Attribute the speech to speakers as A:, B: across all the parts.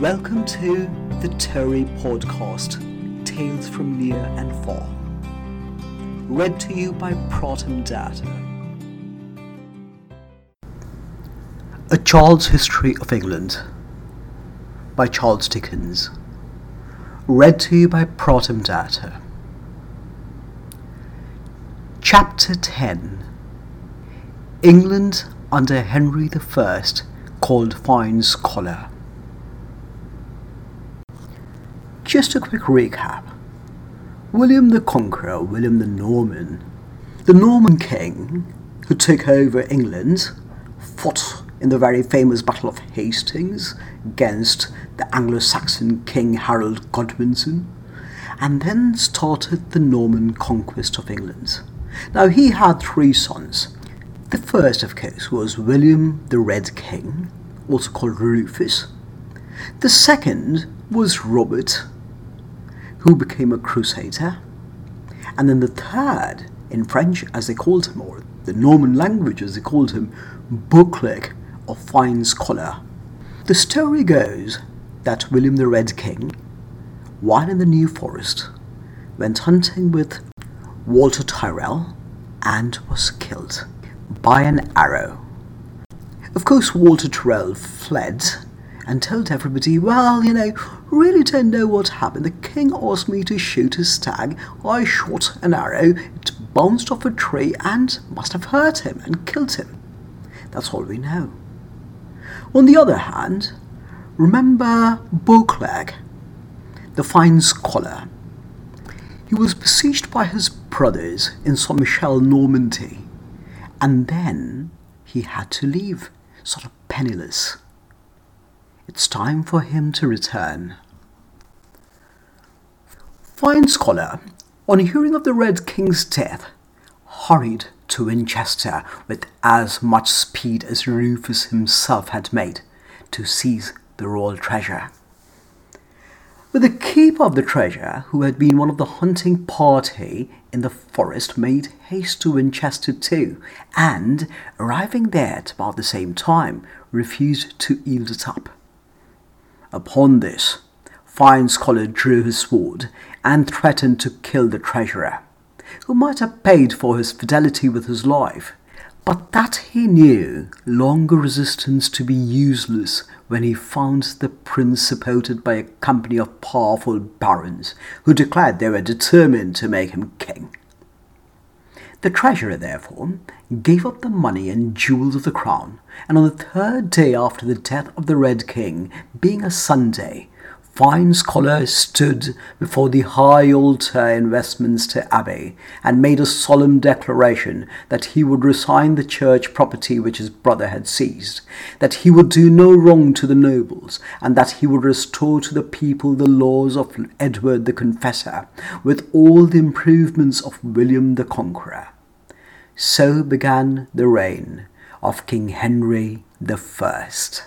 A: Welcome to the Terry Podcast Tales from Near and Far. Read to you by Protum Data. A Child's History of England by Charles Dickens. Read to you by Protum Data. Chapter 10 England under Henry I called Fine Scholar. Just a quick recap. William the Conqueror, William the Norman, the Norman king who took over England, fought in the very famous Battle of Hastings against the Anglo Saxon King Harold Godwinson, and then started the Norman conquest of England. Now, he had three sons. The first, of course, was William the Red King, also called Rufus. The second was Robert, who became a crusader. And then the third, in French as they called him, or the Norman language as they called him, Beauclerc, or fine scholar. The story goes that William the Red King, while in the New Forest, went hunting with Walter Tyrrell and was killed by an arrow. Of course, Walter Tyrrell fled and told everybody, well, you know, really don't know what happened. The king asked me to shoot a stag. I shot an arrow, it bounced off a tree and must have hurt him and killed him. That's all we know. On the other hand, remember Beauclerc, the fine scholar. He was besieged by his brothers in Saint Michel, Normandy, and then he had to leave, sort of penniless. It's time for him to return. Fine Scholar, on hearing of the Red King's death, hurried to Winchester with as much speed as Rufus himself had made to seize the royal treasure. But the keeper of the treasure, who had been one of the hunting party in the forest, made haste to Winchester too, and, arriving there at about the same time, refused to yield it up. Upon this, Fine Scholar drew his sword and threatened to kill the treasurer, who might have paid for his fidelity with his life, but that he knew longer resistance to be useless when he found the prince supported by a company of powerful barons who declared they were determined to make him king. The treasurer, therefore, gave up the money and jewels of the crown, and on the third day after the death of the Red King, being a Sunday, Fine Scholar stood before the high altar in Westminster Abbey and made a solemn declaration that he would resign the church property which his brother had seized, that he would do no wrong to the nobles, and that he would restore to the people the laws of Edward the Confessor, with all the improvements of William the Conqueror. So began the reign of King Henry First.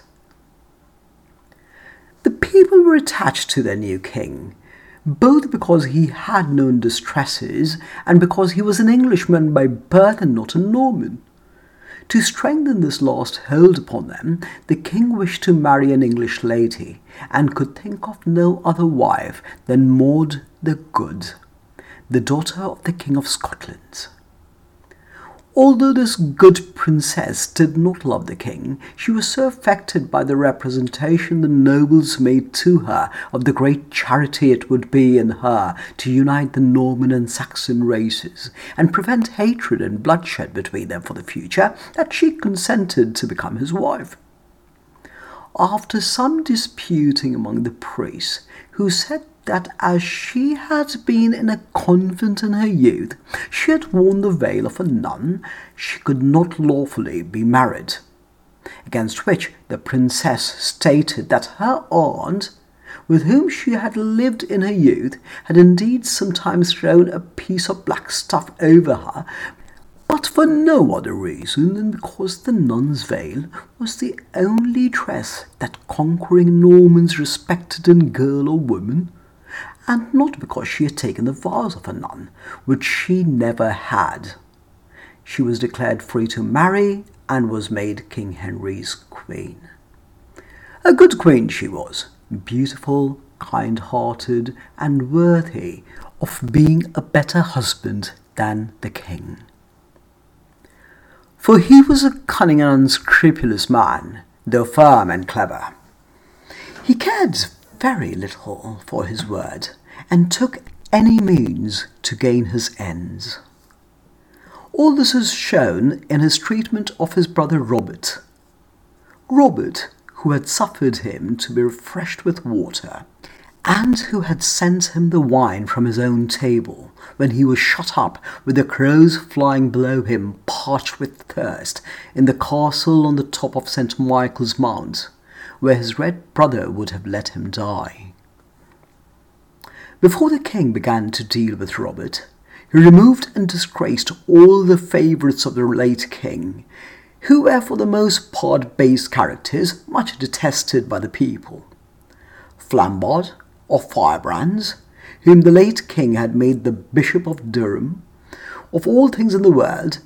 A: The people were attached to their new king, both because he had known distresses and because he was an Englishman by birth and not a Norman. To strengthen this last hold upon them, the king wished to marry an English lady, and could think of no other wife than Maud the Good, the daughter of the King of Scotland. Although this good princess did not love the king, she was so affected by the representation the nobles made to her of the great charity it would be in her to unite the Norman and Saxon races and prevent hatred and bloodshed between them for the future that she consented to become his wife. After some disputing among the priests, who said that as she had been in a convent in her youth, she had worn the veil of a nun, she could not lawfully be married. Against which the princess stated that her aunt, with whom she had lived in her youth, had indeed sometimes thrown a piece of black stuff over her, but for no other reason than because the nun's veil was the only dress that conquering Normans respected in girl or woman and not because she had taken the vows of a nun, which she never had. She was declared free to marry and was made King Henry's queen. A good queen she was, beautiful, kind hearted, and worthy of being a better husband than the king. For he was a cunning and unscrupulous man, though firm and clever. He cared very little for his word, and took any means to gain his ends. All this is shown in his treatment of his brother Robert. Robert, who had suffered him to be refreshed with water, and who had sent him the wine from his own table, when he was shut up with the crows flying below him, parched with thirst, in the castle on the top of St. Michael's Mount, where his red brother would have let him die. Before the king began to deal with Robert, he removed and disgraced all the favourites of the late king, who were for the most part base characters much detested by the people. Flambard, or Firebrands, whom the late king had made the Bishop of Durham, of all things in the world,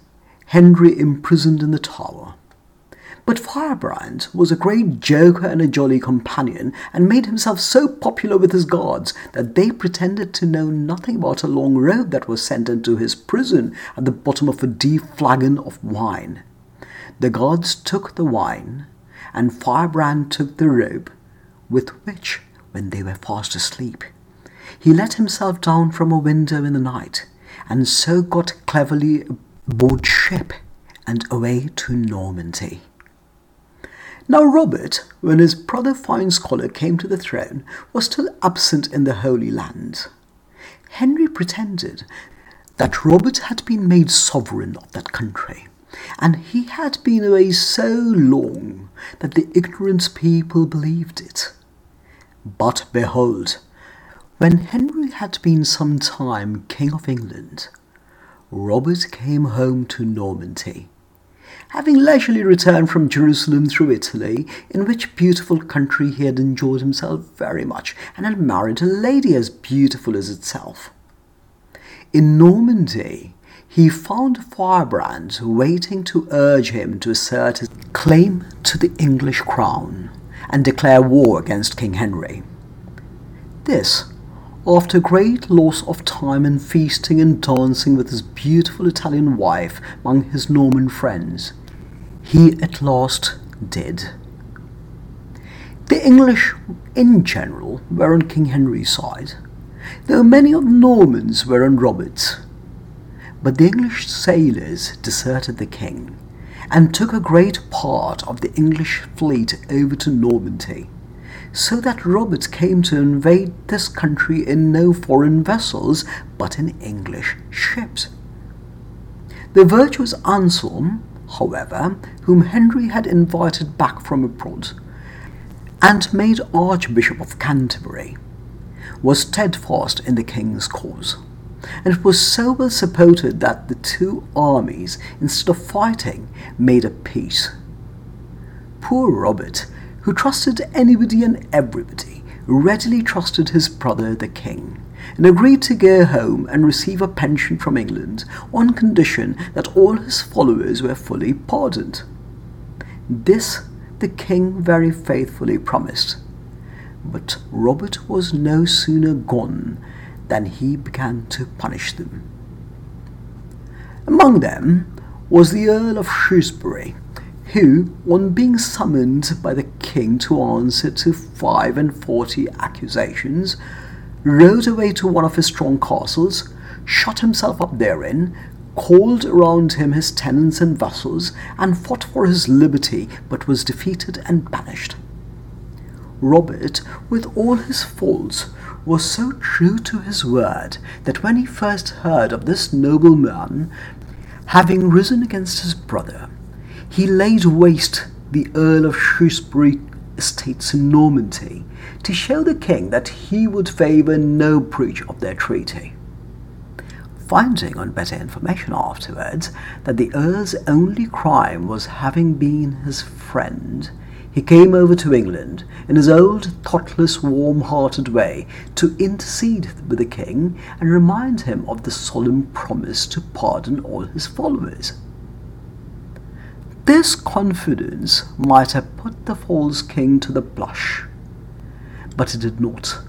A: Henry imprisoned in the Tower. But Firebrand was a great joker and a jolly companion, and made himself so popular with his guards that they pretended to know nothing about a long rope that was sent into his prison at the bottom of a deep flagon of wine. The guards took the wine, and Firebrand took the rope, with which, when they were fast asleep, he let himself down from a window in the night, and so got cleverly aboard ship and away to Normandy. Now Robert, when his brother Fine Scholar came to the throne, was still absent in the Holy Land. Henry pretended that Robert had been made sovereign of that country, and he had been away so long that the ignorant people believed it. But behold, when Henry had been some time King of England, Robert came home to Normandy having leisurely returned from Jerusalem through Italy, in which beautiful country he had enjoyed himself very much, and had married a lady as beautiful as itself. In Normandy, he found Firebrand waiting to urge him to assert his claim to the English crown and declare war against King Henry. This, after great loss of time in feasting and dancing with his beautiful Italian wife among his Norman friends, he at last did. The English, in general, were on King Henry's side, though many of the Normans were on Robert's. But the English sailors deserted the king and took a great part of the English fleet over to Normandy, so that Robert came to invade this country in no foreign vessels but in English ships. The virtuous Anselm however, whom Henry had invited back from abroad, and made Archbishop of Canterbury, was steadfast in the king's cause, and it was so well supported that the two armies, instead of fighting, made a peace. Poor Robert, who trusted anybody and everybody, readily trusted his brother the king and agreed to go home and receive a pension from England on condition that all his followers were fully pardoned. This the king very faithfully promised. But Robert was no sooner gone than he began to punish them. Among them was the Earl of Shrewsbury, who, on being summoned by the king to answer to five and forty accusations, rode away to one of his strong castles, shut himself up therein, called around him his tenants and vassals, and fought for his liberty, but was defeated and banished. Robert, with all his faults, was so true to his word that when he first heard of this noble man having risen against his brother, he laid waste the Earl of Shrewsbury estates in Normandy to show the king that he would favour no breach of their treaty. Finding on better information afterwards that the Earl's only crime was having been his friend, he came over to England in his old, thoughtless, warm hearted way to intercede with the king and remind him of the solemn promise to pardon all his followers. This confidence might have put the false king to the blush but it did not.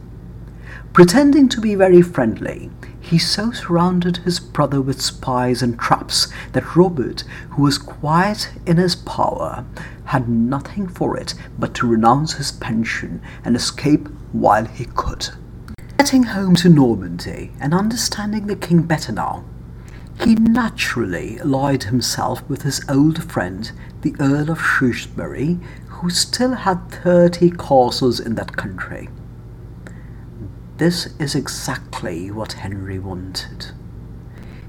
A: Pretending to be very friendly, he so surrounded his brother with spies and traps that Robert, who was quite in his power, had nothing for it but to renounce his pension and escape while he could. Getting home to Normandy and understanding the king better now, he naturally allied himself with his old friend, the Earl of Shrewsbury, who still had thirty castles in that country. This is exactly what Henry wanted.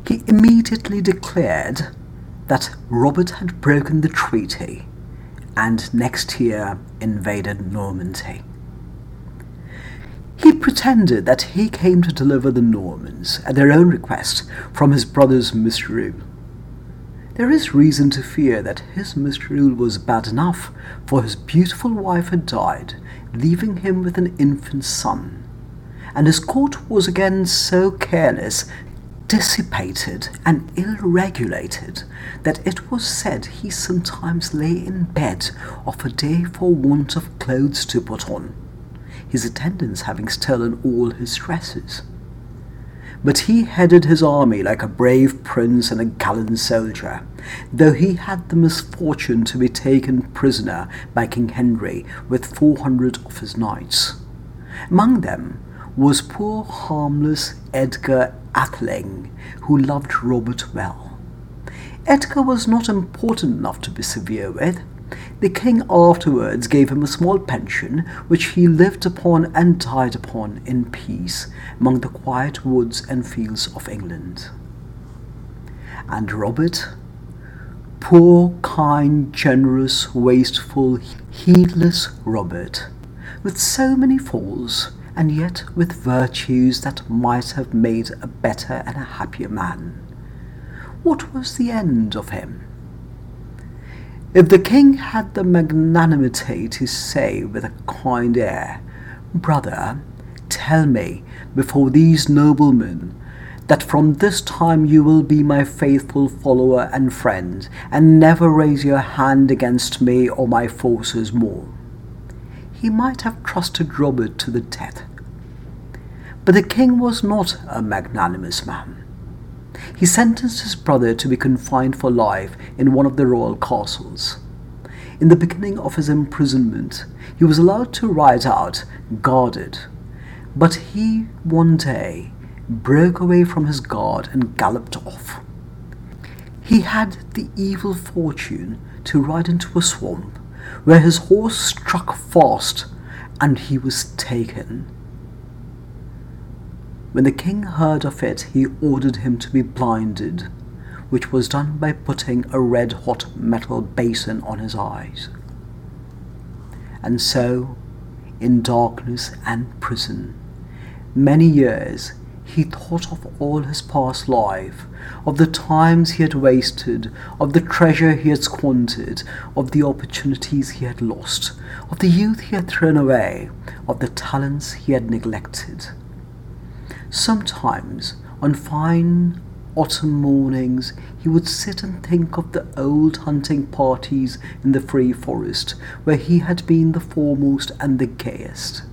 A: He immediately declared that Robert had broken the treaty and next year invaded Normandy. He pretended that he came to deliver the Normans, at their own request, from his brother's misrule. There is reason to fear that his misrule was bad enough, for his beautiful wife had died, leaving him with an infant son. And his court was again so careless, dissipated, and ill regulated that it was said he sometimes lay in bed of a day for want of clothes to put on his attendants having stolen all his dresses. But he headed his army like a brave prince and a gallant soldier, though he had the misfortune to be taken prisoner by King Henry with four hundred of his knights. Among them was poor harmless Edgar Atheling, who loved Robert well. Edgar was not important enough to be severe with, the king afterwards gave him a small pension, which he lived upon and died upon in peace among the quiet woods and fields of England. And Robert, poor, kind, generous, wasteful, heedless Robert, with so many faults, and yet with virtues that might have made a better and a happier man. What was the end of him? If the king had the magnanimity to say with a kind air, Brother, tell me before these noblemen that from this time you will be my faithful follower and friend, and never raise your hand against me or my forces more. He might have trusted Robert to the death. But the king was not a magnanimous man. He sentenced his brother to be confined for life in one of the royal castles. In the beginning of his imprisonment, he was allowed to ride out, guarded, but he one day broke away from his guard and galloped off. He had the evil fortune to ride into a swamp where his horse struck fast and he was taken. When the king heard of it, he ordered him to be blinded, which was done by putting a red hot metal basin on his eyes. And so, in darkness and prison, many years he thought of all his past life, of the times he had wasted, of the treasure he had squandered, of the opportunities he had lost, of the youth he had thrown away, of the talents he had neglected. Sometimes, on fine autumn mornings, he would sit and think of the old hunting parties in the free forest, where he had been the foremost and the gayest.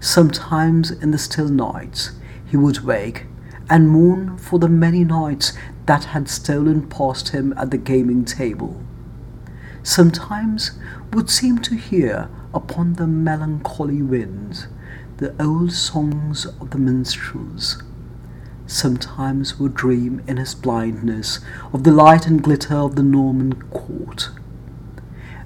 A: Sometimes in the still nights, he would wake and mourn for the many nights that had stolen past him at the gaming table. Sometimes would seem to hear upon the melancholy winds the old songs of the minstrels. Sometimes would dream in his blindness of the light and glitter of the Norman court.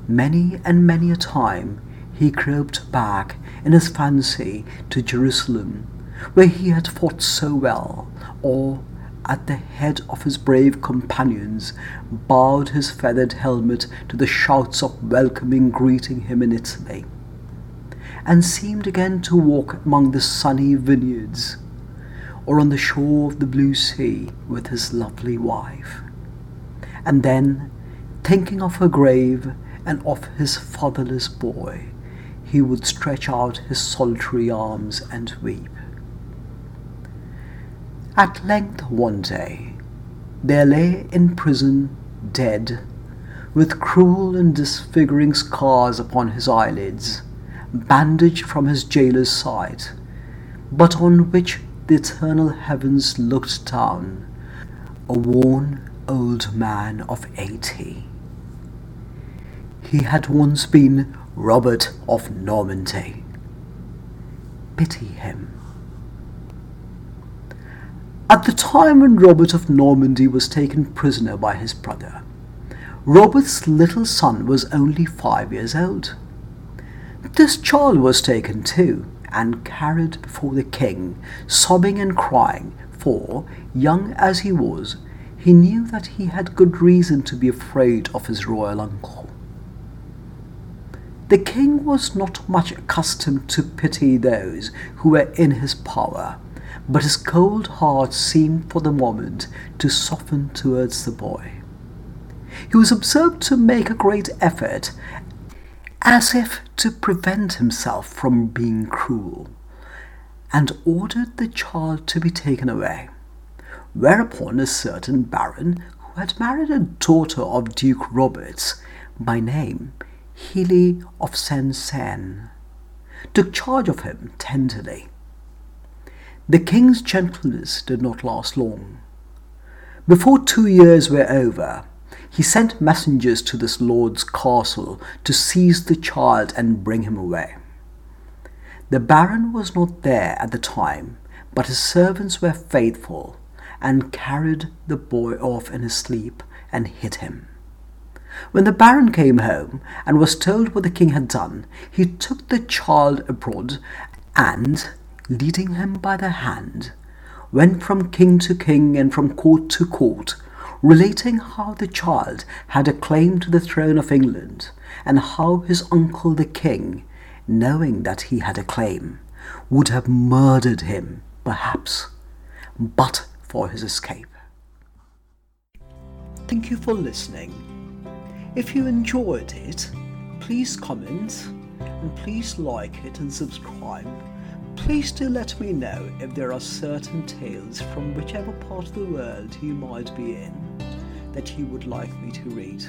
A: Many and many a time he groped back in his fancy to Jerusalem, where he had fought so well, or at the head of his brave companions, bowed his feathered helmet to the shouts of welcoming greeting him in Italy and seemed again to walk among the sunny vineyards, or on the shore of the blue sea with his lovely wife. And then, thinking of her grave and of his fatherless boy, he would stretch out his solitary arms and weep. At length one day, there lay in prison, dead, with cruel and disfiguring scars upon his eyelids, bandaged from his jailer's side, but on which the eternal heavens looked down, a worn old man of eighty. He had once been Robert of Normandy. Pity him. At the time when Robert of Normandy was taken prisoner by his brother, Robert's little son was only five years old. This child was taken too and carried before the king, sobbing and crying, for, young as he was, he knew that he had good reason to be afraid of his royal uncle. The king was not much accustomed to pity those who were in his power, but his cold heart seemed for the moment to soften towards the boy. He was observed to make a great effort, as if to prevent himself from being cruel, and ordered the child to be taken away. Whereupon a certain baron, who had married a daughter of Duke Roberts, by name Healy of Sensen, took charge of him tenderly. The king's gentleness did not last long. Before two years were over, he sent messengers to this lord's castle to seize the child and bring him away. The baron was not there at the time, but his servants were faithful and carried the boy off in his sleep and hid him. When the baron came home and was told what the king had done, he took the child abroad and, leading him by the hand, went from king to king and from court to court, relating how the child had a claim to the throne of England, and how his uncle the king, knowing that he had a claim, would have murdered him, perhaps, but for his escape. Thank you for listening. If you enjoyed it, please comment and please like it and subscribe. Please do let me know if there are certain tales from whichever part of the world you might be in that you would like me to read.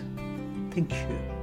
A: Thank you.